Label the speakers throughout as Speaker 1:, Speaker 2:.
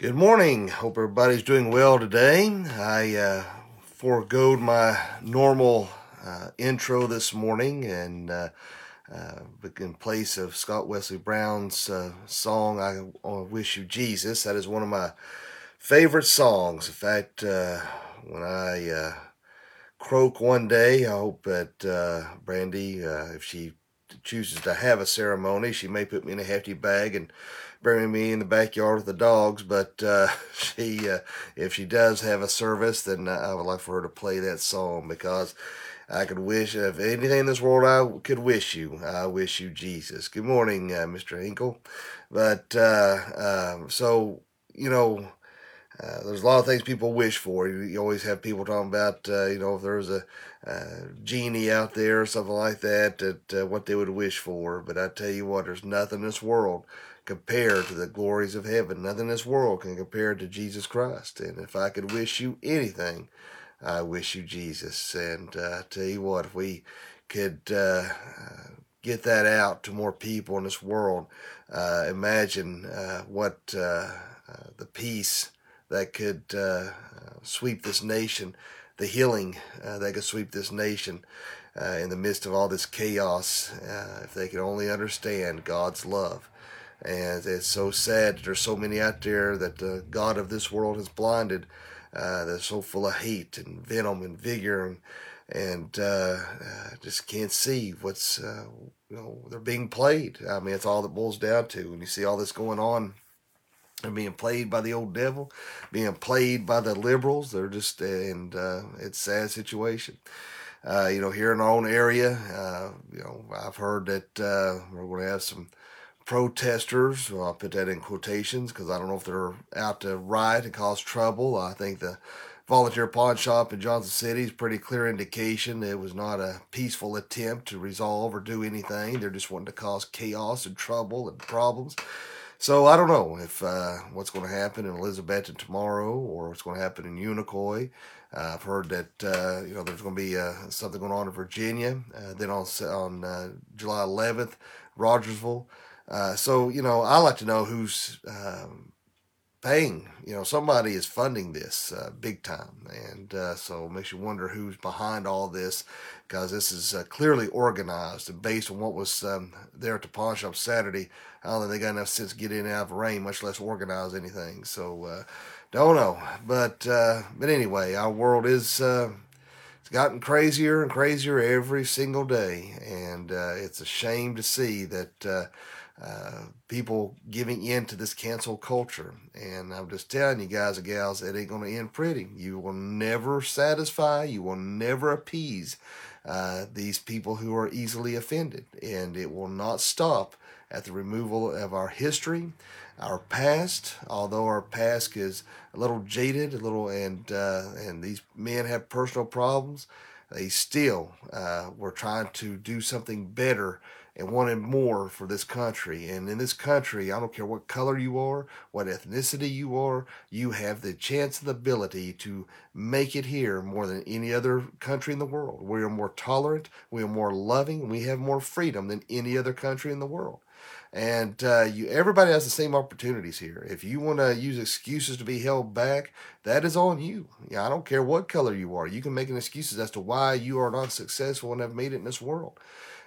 Speaker 1: Good morning. Hope everybody's doing well today. I uh, foregoed my normal uh, intro this morning and uh, uh, in place of Scott Wesley Brown's uh, song, I Wish You Jesus. That is one of my favorite songs. In fact, uh, when I croak one day, I hope that Brandy, if she chooses to have a ceremony, she may put me in a hefty bag and bringing me in the backyard with the dogs. But uh, she, uh, if she does have a service, then I would like for her to play that song because I could wish, if anything in this world I could wish you, I wish you Jesus. Good morning, uh, Mr. Hinkle. But uh, um, so, you know, uh, there's a lot of things people wish for. You, you always have people talking about, uh, you know, if there's a uh, genie out there or something like that, that uh, what they would wish for. But I tell you what, there's nothing in this world compared to the glories of heaven. Nothing in this world can compare to Jesus Christ. And if I could wish you anything, I wish you Jesus. And uh, I tell you what, if we could uh, get that out to more people in this world, uh, imagine uh, what uh, the peace that could sweep this nation, the healing that could sweep this nation. in the midst of all this chaos, if they could only understand God's love and it's so sad that there's so many out there that the God of this world has blinded. Uh, they're so full of hate and venom and vigor and and uh, uh, just can't see what's uh, you know they're being played. I mean, it's all that boils down to. When you see all this going on, and being played by the old devil, being played by the liberals, they're just and uh, it's a sad situation. Uh, you know, here in our own area, you know, I've heard that we're going to have some protesters. Well, I'll put that in quotations because I don't know if they're out to riot and cause trouble. I think the volunteer pawn shop in Johnson City is pretty clear indication it was not a peaceful attempt to resolve or do anything. They're just wanting to cause chaos and trouble and problems. So I don't know if uh, what's going to happen in Elizabethton tomorrow or what's going to happen in Unicoi. Uh, I've heard that uh, you know there's going to be uh, something going on in Virginia. Uh, then on on uh, July 11th, Rogersville. Uh, so you know, I like to know who's um, paying. You know, somebody is funding this uh, big time, and uh, so it makes you wonder who's behind all this, because this is uh, clearly organized and based on what was um, there at the pawn shop Saturday. I don't think they got enough sense to get in and out of rain, much less organize anything. So uh, don't know, but uh, but anyway, our world is. it's gotten crazier and crazier every single day, and it's a shame to see that uh, people giving in to this cancel culture. And I'm just telling you guys and gals, it ain't going to end pretty. You will never satisfy, you will never appease uh, these people who are easily offended. And it will not stop at the removal of our history, our past, although our past is a little jaded, a little, and, uh, and these men have personal problems. They still uh, were trying to do something better and wanted more for this country. And in this country, I don't care what color you are, what ethnicity you are, you have the chance and the ability to make it here more than any other country in the world. We are more tolerant, we are more loving, we have more freedom than any other country in the world. And uh, you, everybody has the same opportunities here. If you want to use excuses to be held back, that is on you. Yeah, I don't care what color you are. You can make an excuses as to why you are not successful and have made it in this world.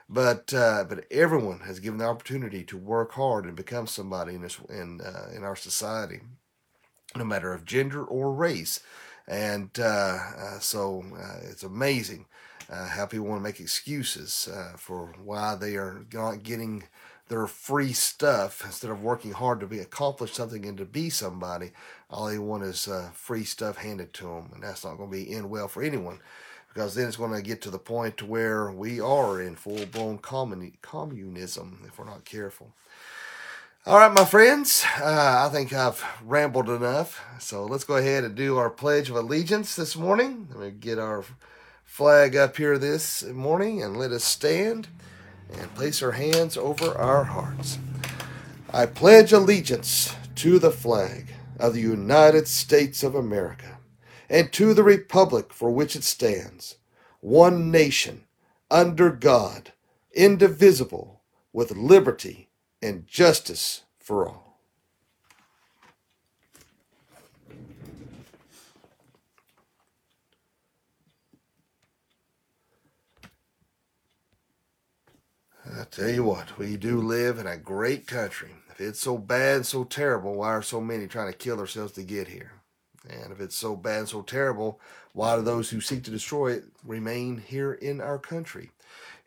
Speaker 1: But uh, but everyone has given the opportunity to work hard and become somebody in this in uh, in our society, no matter of gender or race. And uh, uh so uh, it's amazing uh, how people want to make excuses for why they are not getting their free stuff instead of working hard to be accomplish something and to be somebody. All they want is free stuff handed to them, and that's not going to be end well for anyone because then it's going to get to the point to where we are in full blown communism if we're not careful. All right, my friends, uh, I think I've rambled enough. So let's go ahead and do our Pledge of Allegiance this morning. Let me get our flag up here this morning and let us stand and place our hands over our hearts. I pledge allegiance to the flag of the United States of America and to the republic for which it stands, one nation, under God, indivisible, with liberty and justice for all. I tell you what, we do live in a great country. If it's so bad, so terrible, why are so many trying to kill themselves to get here? And if it's so bad, and so terrible, why do those who seek to destroy it remain here in our country?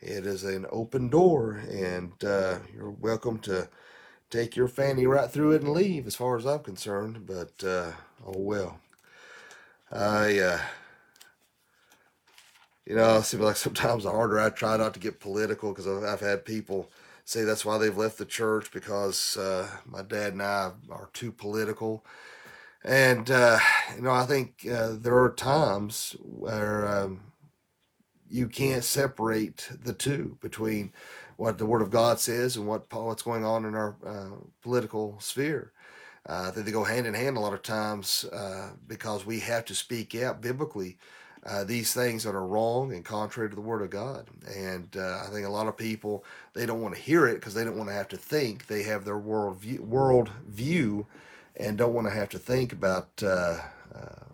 Speaker 1: It is an open door, and uh, you're welcome to take your fanny right through it and leave, as far as I'm concerned. But uh, oh well. I, uh, you know, it seems like sometimes the harder I try not to get political, because I've, I've had people say that's why they've left the church because uh, my dad and I are too political. And, uh, you know, I think uh, there are times where um, you can't separate the two between what the Word of God says and what what's going on in our uh, political sphere. Uh, think they go hand in hand a lot of times uh, because we have to speak out biblically uh, these things that are wrong and contrary to the Word of God. And uh, I think a lot of people they don't want to hear it because they don't want to have to think. They have their world view, world view and don't want to have to think about uh, uh,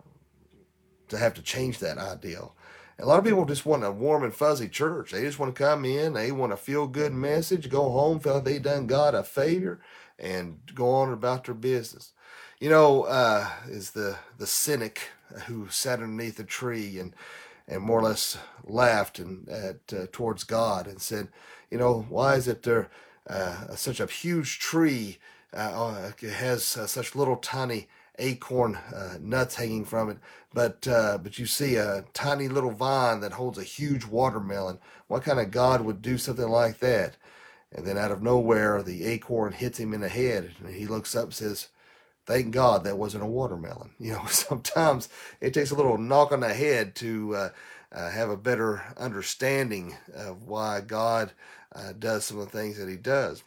Speaker 1: to have to change that ideal. A lot of people just want a warm and fuzzy church. They just want to come in, they want a feel good message, go home, feel like they done God a favor, and go on about their business. You know, uh, is the the cynic who sat underneath a tree and and more or less laughed and at uh, towards God and said, you know, why is it there uh, such a huge tree uh, has uh, such little tiny acorn uh, nuts hanging from it, but uh, but you see a tiny little vine that holds a huge watermelon. What kind of God would do something like that? And then out of nowhere, the acorn hits him in the head, and he looks up and says, "Thank God that wasn't a watermelon." You know, sometimes it takes a little knock on the head to uh, uh, have a better understanding of why God uh, does some of the things that He does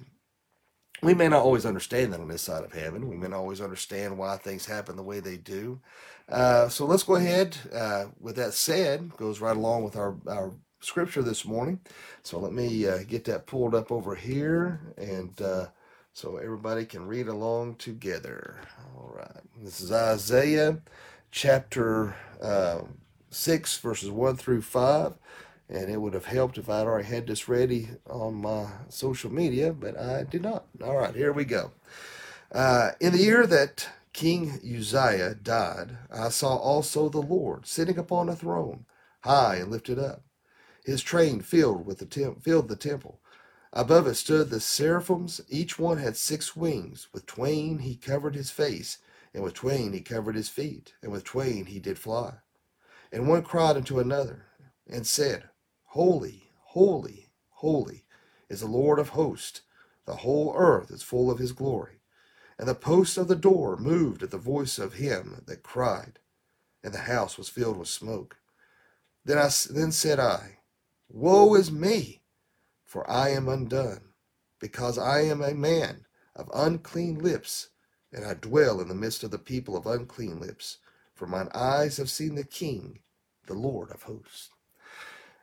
Speaker 1: we may not always understand that on this side of heaven. We may not always understand why things happen the way they do. Uh, so let's go ahead. Uh, with that said, goes right along with our, our scripture this morning. So let me uh, get that pulled up over here, and uh, so everybody can read along together. All right. This is Isaiah chapter uh, 6, verses 1 through 5 and it would have helped if I'd already had this ready on my social media, but I did not. All right, here we go. Uh, in the year that King Uzziah died, I saw also the Lord sitting upon a throne, high and lifted up. His train filled with the tem- filled the temple. Above it stood the seraphims; each one had six wings. With twain he covered his face, and with twain he covered his feet, and with twain he did fly. And one cried unto another, and said, Holy, holy, holy is the Lord of hosts. The whole earth is full of his glory. And the posts of the door moved at the voice of him that cried, and the house was filled with smoke. Then I then said I, Woe is me, for I am undone, because I am a man of unclean lips, and I dwell in the midst of the people of unclean lips. For mine eyes have seen the King, the Lord of hosts.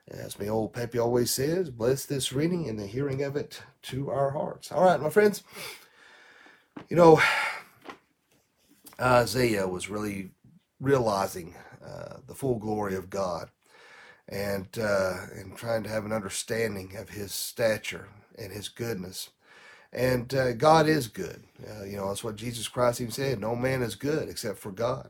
Speaker 1: As my old Pepe always says, bless this reading and the hearing of it to our hearts. All right, my friends. You know, Isaiah was really realizing uh, the full glory of God and uh, and trying to have an understanding of His stature and His goodness. And uh, God is good. Uh, you know, that's what Jesus Christ even said. No man is good except for God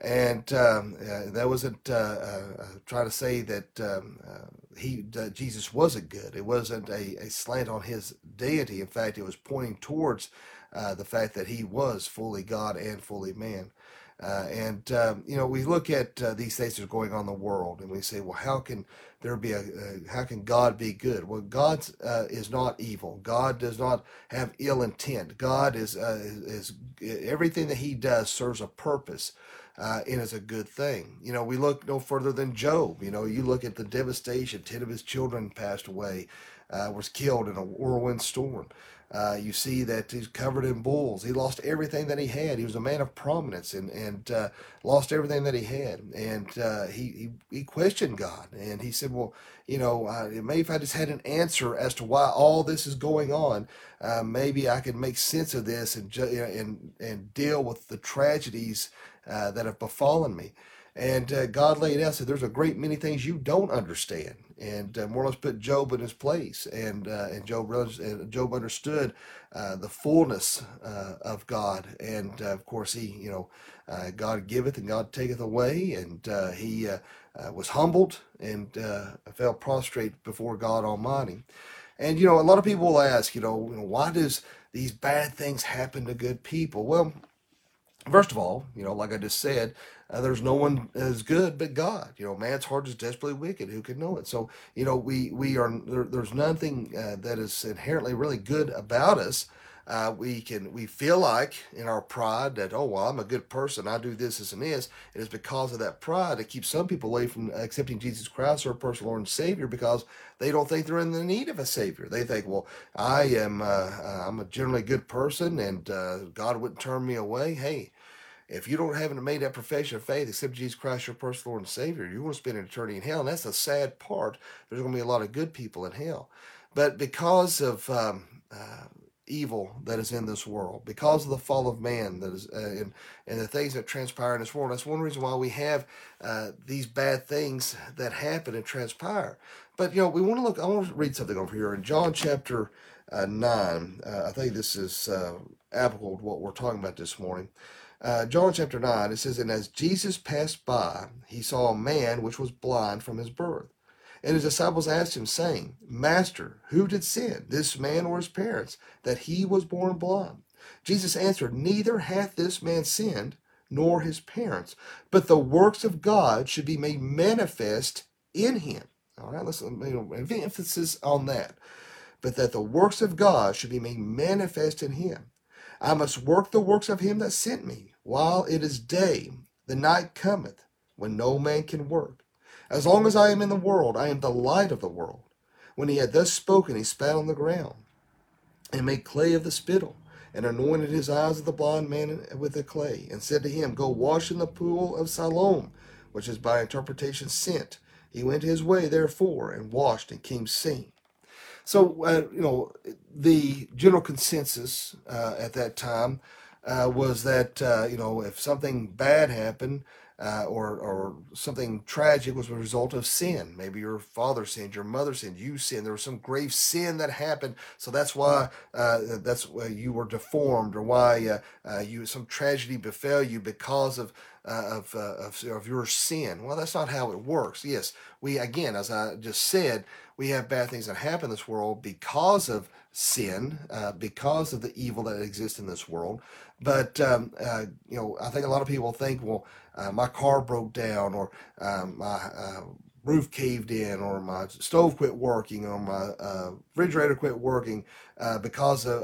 Speaker 1: and um, uh, that wasn't uh, uh, uh, trying to say that um, uh, he Jesus wasn't good. It wasn't a, a, slant on his deity. In fact, it was pointing towards uh, the fact that he was fully God and fully man. and um, you know, we look at these things that are going on in the world, and we say, well, how can there be a how can God be good? Well, God is not evil. God does not have ill intent. God is is, is everything that He does serves a purpose uh, and it's a good thing. You know, we look no further than Job. You know, you look at the devastation. Ten of his children passed away, uh, was killed in a whirlwind storm. Uh, you see that he's covered in bulls. He lost everything that he had. He was a man of prominence and and uh, lost everything that he had. And uh, he, he he questioned God and he said, "Well, you know, maybe if I just had an answer as to why all this is going on, uh, maybe I could make sense of this and ju- and and deal with the tragedies uh, that have befallen me." And uh, God laid out said, "There's a great many things you don't understand." And uh, more or less put Job in his place, and uh, and Job and Job understood uh, the fullness uh, of God, and of course he, you know, God giveth and God taketh away, and he was humbled and fell prostrate before God Almighty. And you know, a lot of people will ask, you know, why does these bad things happen to good people? Well, first of all, you know, like I just said, uh, there's no one as good but God. You know, man's heart is desperately wicked. Who can know it? So, you know, we we are there, there's nothing uh, that is inherently really good about us. Uh, we can we feel like in our pride that oh well I'm a good person I do this this and this it is because of that pride that keeps some people away from accepting Jesus Christ or a personal Lord and Savior because they don't think they're in the need of a Savior they think well I am uh, uh I'm a generally good person and uh, God wouldn't turn me away hey if you don't haven't made that profession of faith, accept Jesus Christ your personal Lord and Savior, you're going to spend an eternity in hell. And that's the sad part. There's going to be a lot of good people in hell. But because of um, uh, evil that is in this world, because of the fall of man that is, uh, and, and the things that transpire in this world, that's one reason why we have uh, these bad things that happen and transpire. But, you know, we want to look, I want to read something over here in John chapter uh, 9. Uh, I think this is uh, applicable to what we're talking about this morning. Uh, John chapter 9, it says, And as Jesus passed by, he saw a man which was blind from his birth. And his disciples asked him, saying, Master, who did sin, this man or his parents, that he was born blind? Jesus answered, Neither hath this man sinned, nor his parents, but the works of God should be made manifest in him. All right, let's you know, emphasis on that. But that the works of God should be made manifest in him. I must work the works of him that sent me while it is day, the night cometh when no man can work. As long as I am in the world, I am the light of the world. When he had thus spoken, he spat on the ground and made clay of the spittle and anointed his eyes of the blind man with the clay and said to him, Go wash in the pool of Siloam, which is by interpretation sent. He went his way, therefore, and washed and came seeing. So, uh, you know, the general consensus uh, at that time uh, was that uh, you know if something bad happened uh, or or something tragic was a result of sin. Maybe your father sinned, your mother sinned, you sinned. There was some grave sin that happened, so that's why uh, that's why you were deformed, or why uh, uh, you some tragedy befell you because of of, of of your sin. Well, that's not how it works. Yes, we again, as I just said, we have bad things that happen in this world because of sin, because of the evil that exists in this world. But um, uh, you know, I think a lot of people think, well, uh, my car broke down, or um, my uh, roof caved in, or my stove quit working, or my uh, refrigerator quit working uh, because of,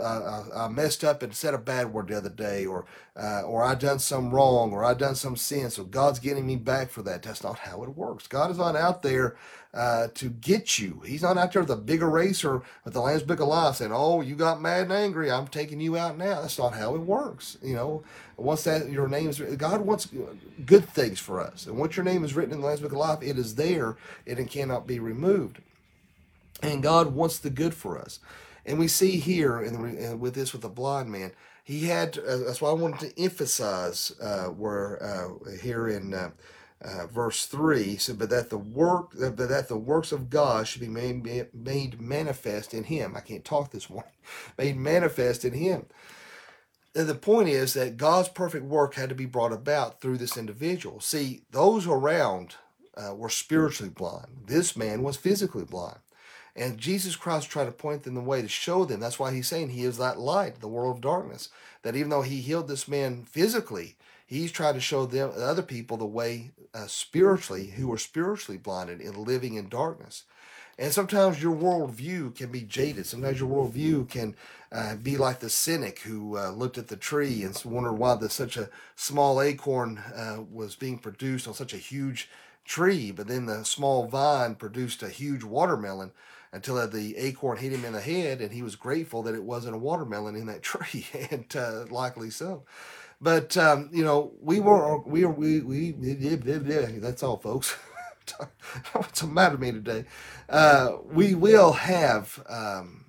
Speaker 1: I messed up and said a bad word the other day, or uh, or I done some wrong, or I done some sin. So God's getting me back for that. That's not how it works. God is not out there uh, to get you. He's not out there with a big eraser with the Lamb's Book of Life saying, "Oh, you got mad and angry. I'm taking you out now." That's not how it works. You know, once that your name is God wants good things for us, and once your name is written in the Lamb's Book of Life, it is there and it cannot be removed. And God wants the good for us. And we see here, and with this with the blind man, he had. Uh, that's why I wanted to emphasize uh, where uh, here in uh, uh, verse three said, "But that the work, uh, but that the works of God should be made made manifest in Him." I can't talk this morning. Made manifest in Him. And the point is that God's perfect work had to be brought about through this individual. See, those around were spiritually blind. This man was physically blind. And Jesus Christ tried to point them the way to show them. That's why he's saying he is that light, the world of darkness. That even though he healed this man physically, he's trying to show them other people the way uh, spiritually who are spiritually blinded and living in darkness. And sometimes your worldview can be jaded. Sometimes your worldview can uh, be like the cynic who uh, looked at the tree and wondered why the, such a small acorn uh, was being produced on such a huge tree, but then the small vine produced a huge watermelon until the acorn hit him in the head, and he was grateful that it wasn't a watermelon in that tree, and uh, likely so. But um, you know, we were we we we, that's all, folks. What's the matter with me today? Uh, we will have um,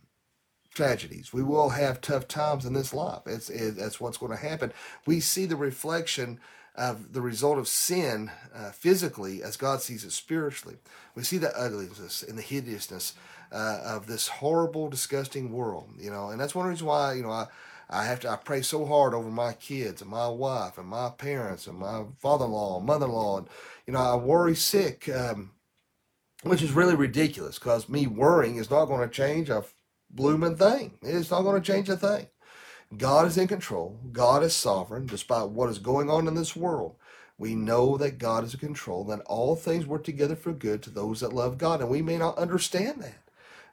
Speaker 1: tragedies. We will have tough times in this life. It's, it, that's what's going to happen. We see the reflection of the result of sin uh, physically as God sees it spiritually. We see the ugliness and the hideousness uh, of this horrible, disgusting world, you know, and that's one reason why, you know, I, I have to, I pray so hard over my kids and my wife and my parents and my father-in-law, and mother-in-law, and, you know, I worry sick, um, which is really ridiculous because me worrying is not going to change a blooming thing. It's not going to change a thing. God is in control. God is sovereign, despite what is going on in this world. We know that God is in control, that all things work together for good to those that love God. And we may not understand that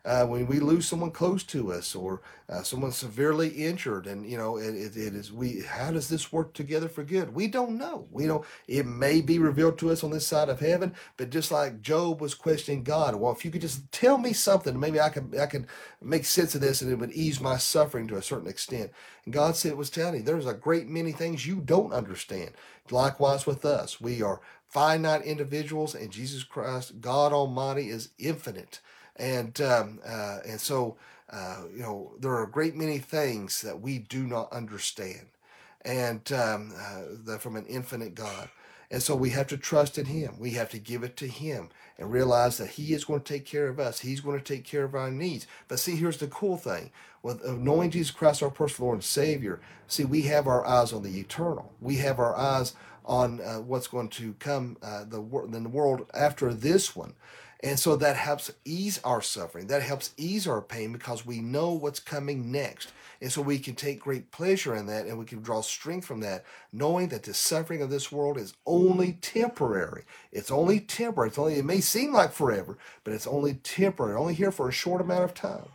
Speaker 1: uh, when we lose someone close to us or uh, someone severely injured and you know it, it, it is we how does this work together for good? We don't know. We don't it may be revealed to us on this side of heaven but just like job was questioning god well if you could just tell me something maybe i can i can make sense of this and it would ease my suffering to a certain extent. And god said was telling you there's a great many things you don't understand. Likewise with us we are finite individuals and jesus christ god almighty is infinite and um, uh, and so uh, you know there are a great many things that we do not understand, and um, uh, from an infinite God. And so we have to trust in Him. We have to give it to Him and realize that He is going to take care of us. He's going to take care of our needs. But see, here's the cool thing: with knowing Jesus Christ, our personal Lord and Savior, see, we have our eyes on the eternal. We have our eyes on uh, what's going to come uh, the, in the world after this one. And so that helps ease our suffering. That helps ease our pain because we know what's coming next. And so we can take great pleasure in that and we can draw strength from that, knowing that the suffering of this world is only temporary. It's only temporary. It's only it may seem like forever, but it's only temporary, only here for a short amount of time.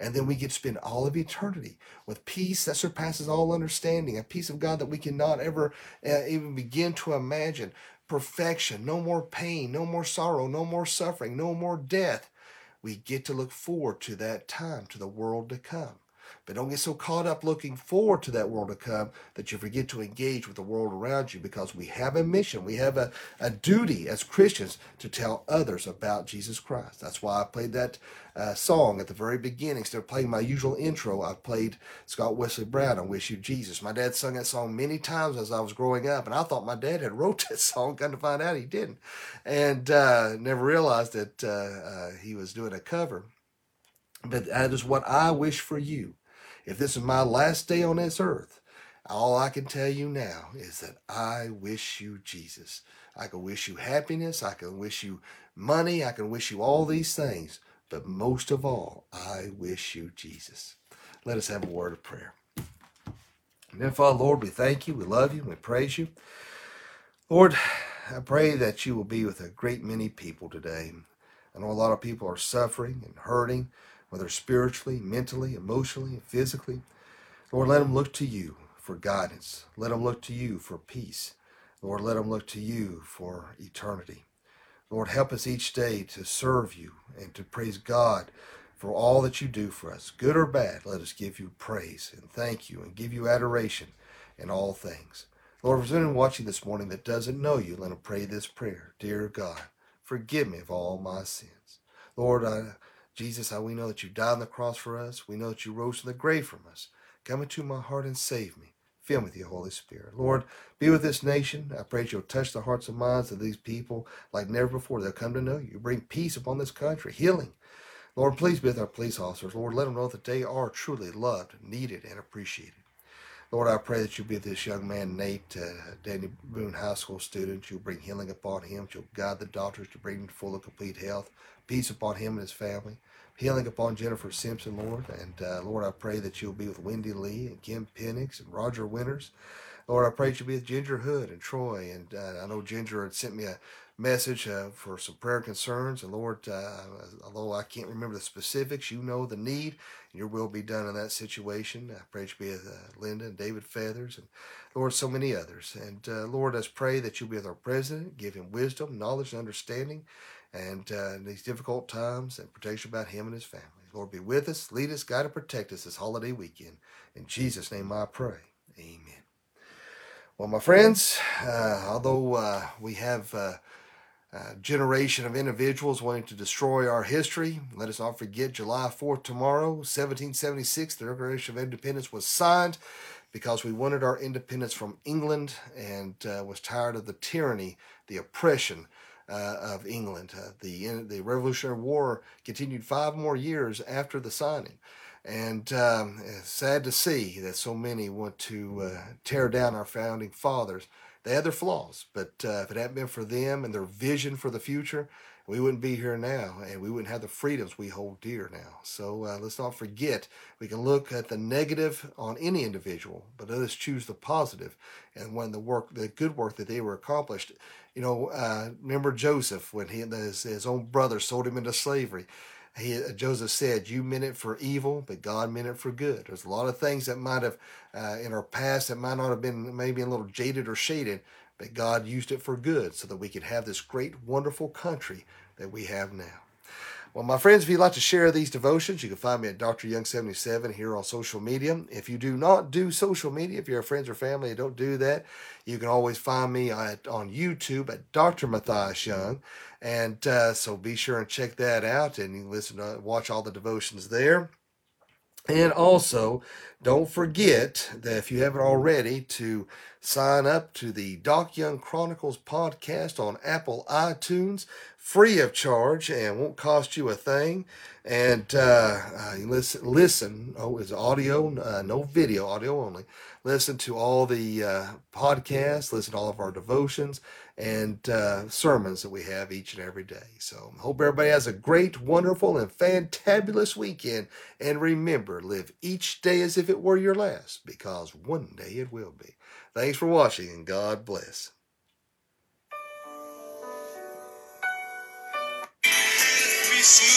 Speaker 1: And then we get to spend all of eternity with peace that surpasses all understanding, a peace of God that we cannot ever uh, even begin to imagine perfection, no more pain, no more sorrow, no more suffering, no more death. We get to look forward to that time, to the world to come. But don't get so caught up looking forward to that world to come that you forget to engage with the world around you because we have a mission. We have a, a duty as Christians to tell others about Jesus Christ. That's why I played that uh, song at the very beginning. Instead of playing my usual intro, I played Scott Wesley Brown, I Wish You Jesus. My dad sung that song many times as I was growing up, and I thought my dad had wrote that song. Come to find out he didn't. And uh, never realized that uh, uh he was doing a cover. But that is what I wish for you if this is my last day on this earth, all I can tell you now is that I wish you Jesus. I can wish you happiness. I can wish you money. I can wish you all these things. But most of all, I wish you Jesus. Let us have a word of prayer. And then, Father, Lord, we thank you. We love you. We praise you. Lord, I pray that you will be with a great many people today. I know a lot of people are suffering and hurting whether spiritually, mentally, emotionally, physically. Lord, let them look to you for guidance. Let them look to you for peace. Lord, let them look to you for eternity. Lord, help us each day to serve you and to praise God for all that you do for us. Good or bad, let us give you praise and thank you and give you adoration in all things. Lord, there's anyone watching this morning that doesn't know you, let them pray this prayer. Dear God, forgive me of all my sins. Lord, I Jesus, how we know that you died on the cross for us. We know that you rose from the grave from us. Come into my heart and save me. Fill me with your Holy Spirit. Lord, be with this nation. I pray that you'll touch the hearts and minds of these people like never before. They'll come to know you. Bring peace upon this country, healing. Lord, please be with our police officers. Lord, let them know that they are truly loved, needed, and appreciated. Lord, I pray that you'll be with this young man, Nate, uh, Daniel Boone High School student. You'll bring healing upon him. You'll guide the doctors to bring him full and complete health. Peace upon him and his family healing upon Jennifer Simpson, Lord. And uh, Lord, I pray that you'll be with Wendy Lee and Kim Penix and Roger Winters. Lord, I pray that you'll be with Ginger Hood and Troy. And uh, I know Ginger had sent me a message uh, for some prayer concerns. And Lord, uh, although I can't remember the specifics, you know the need, and your will be done in that situation. I pray you be with uh, Linda and David Feathers and Lord, so many others. And uh, Lord, let's pray that you'll be with our president, give him wisdom, knowledge, and understanding and uh, in these difficult times and protection about him and his family. Lord, be with us, lead us, guide, and protect us this holiday weekend. In Jesus' name I pray. Amen. Well, my friends, uh, although we have generation of individuals wanting to destroy our history. Let us not forget July 4th tomorrow, 1776, the Declaration of Independence was signed because we wanted our independence from England and uh, was tired of the tyranny, the oppression uh, of England. Uh, the, the Revolutionary War continued five more years after the signing. And um, sad to see that so many want to uh, tear down our founding fathers. They had their flaws, but uh, if it hadn't been for them and their vision for the future, we wouldn't be here now and we wouldn't have the freedoms we hold dear now. So uh, let's not forget, we can look at the negative on any individual, but let us choose the positive and when the work, the good work that they were accomplished. You know, uh, remember Joseph when he his, his own brother sold him into slavery he, uh, Joseph said, "You meant it for evil, but God meant it for good." There's a lot of things that might have uh, in our past that might not have been maybe a little jaded or shaded, but God used it for good, so that we could have this great, wonderful country that we have now. Well, my friends, if you'd like to share these devotions, you can find me at Dr. Young77 here on social media. If you do not do social media, if you're friends or family don't do that, you can always find me at, on YouTube at Dr. Matthias Young. And uh, so be sure and check that out and you can listen to watch all the devotions there. And also, don't forget that if you haven't already, to sign up to the Doc Young Chronicles podcast on Apple iTunes free of charge and won't cost you a thing. And uh, uh, listen, listen. Oh, it's audio, uh, no video, audio only. Listen to all the uh, podcasts. Listen to all of our devotions and uh, sermons that we have each and every day. So hope everybody has a great, wonderful, and fantabulous weekend. And remember, live each day as if it were your last, because one day it will be. Thanks for watching, and God bless. see.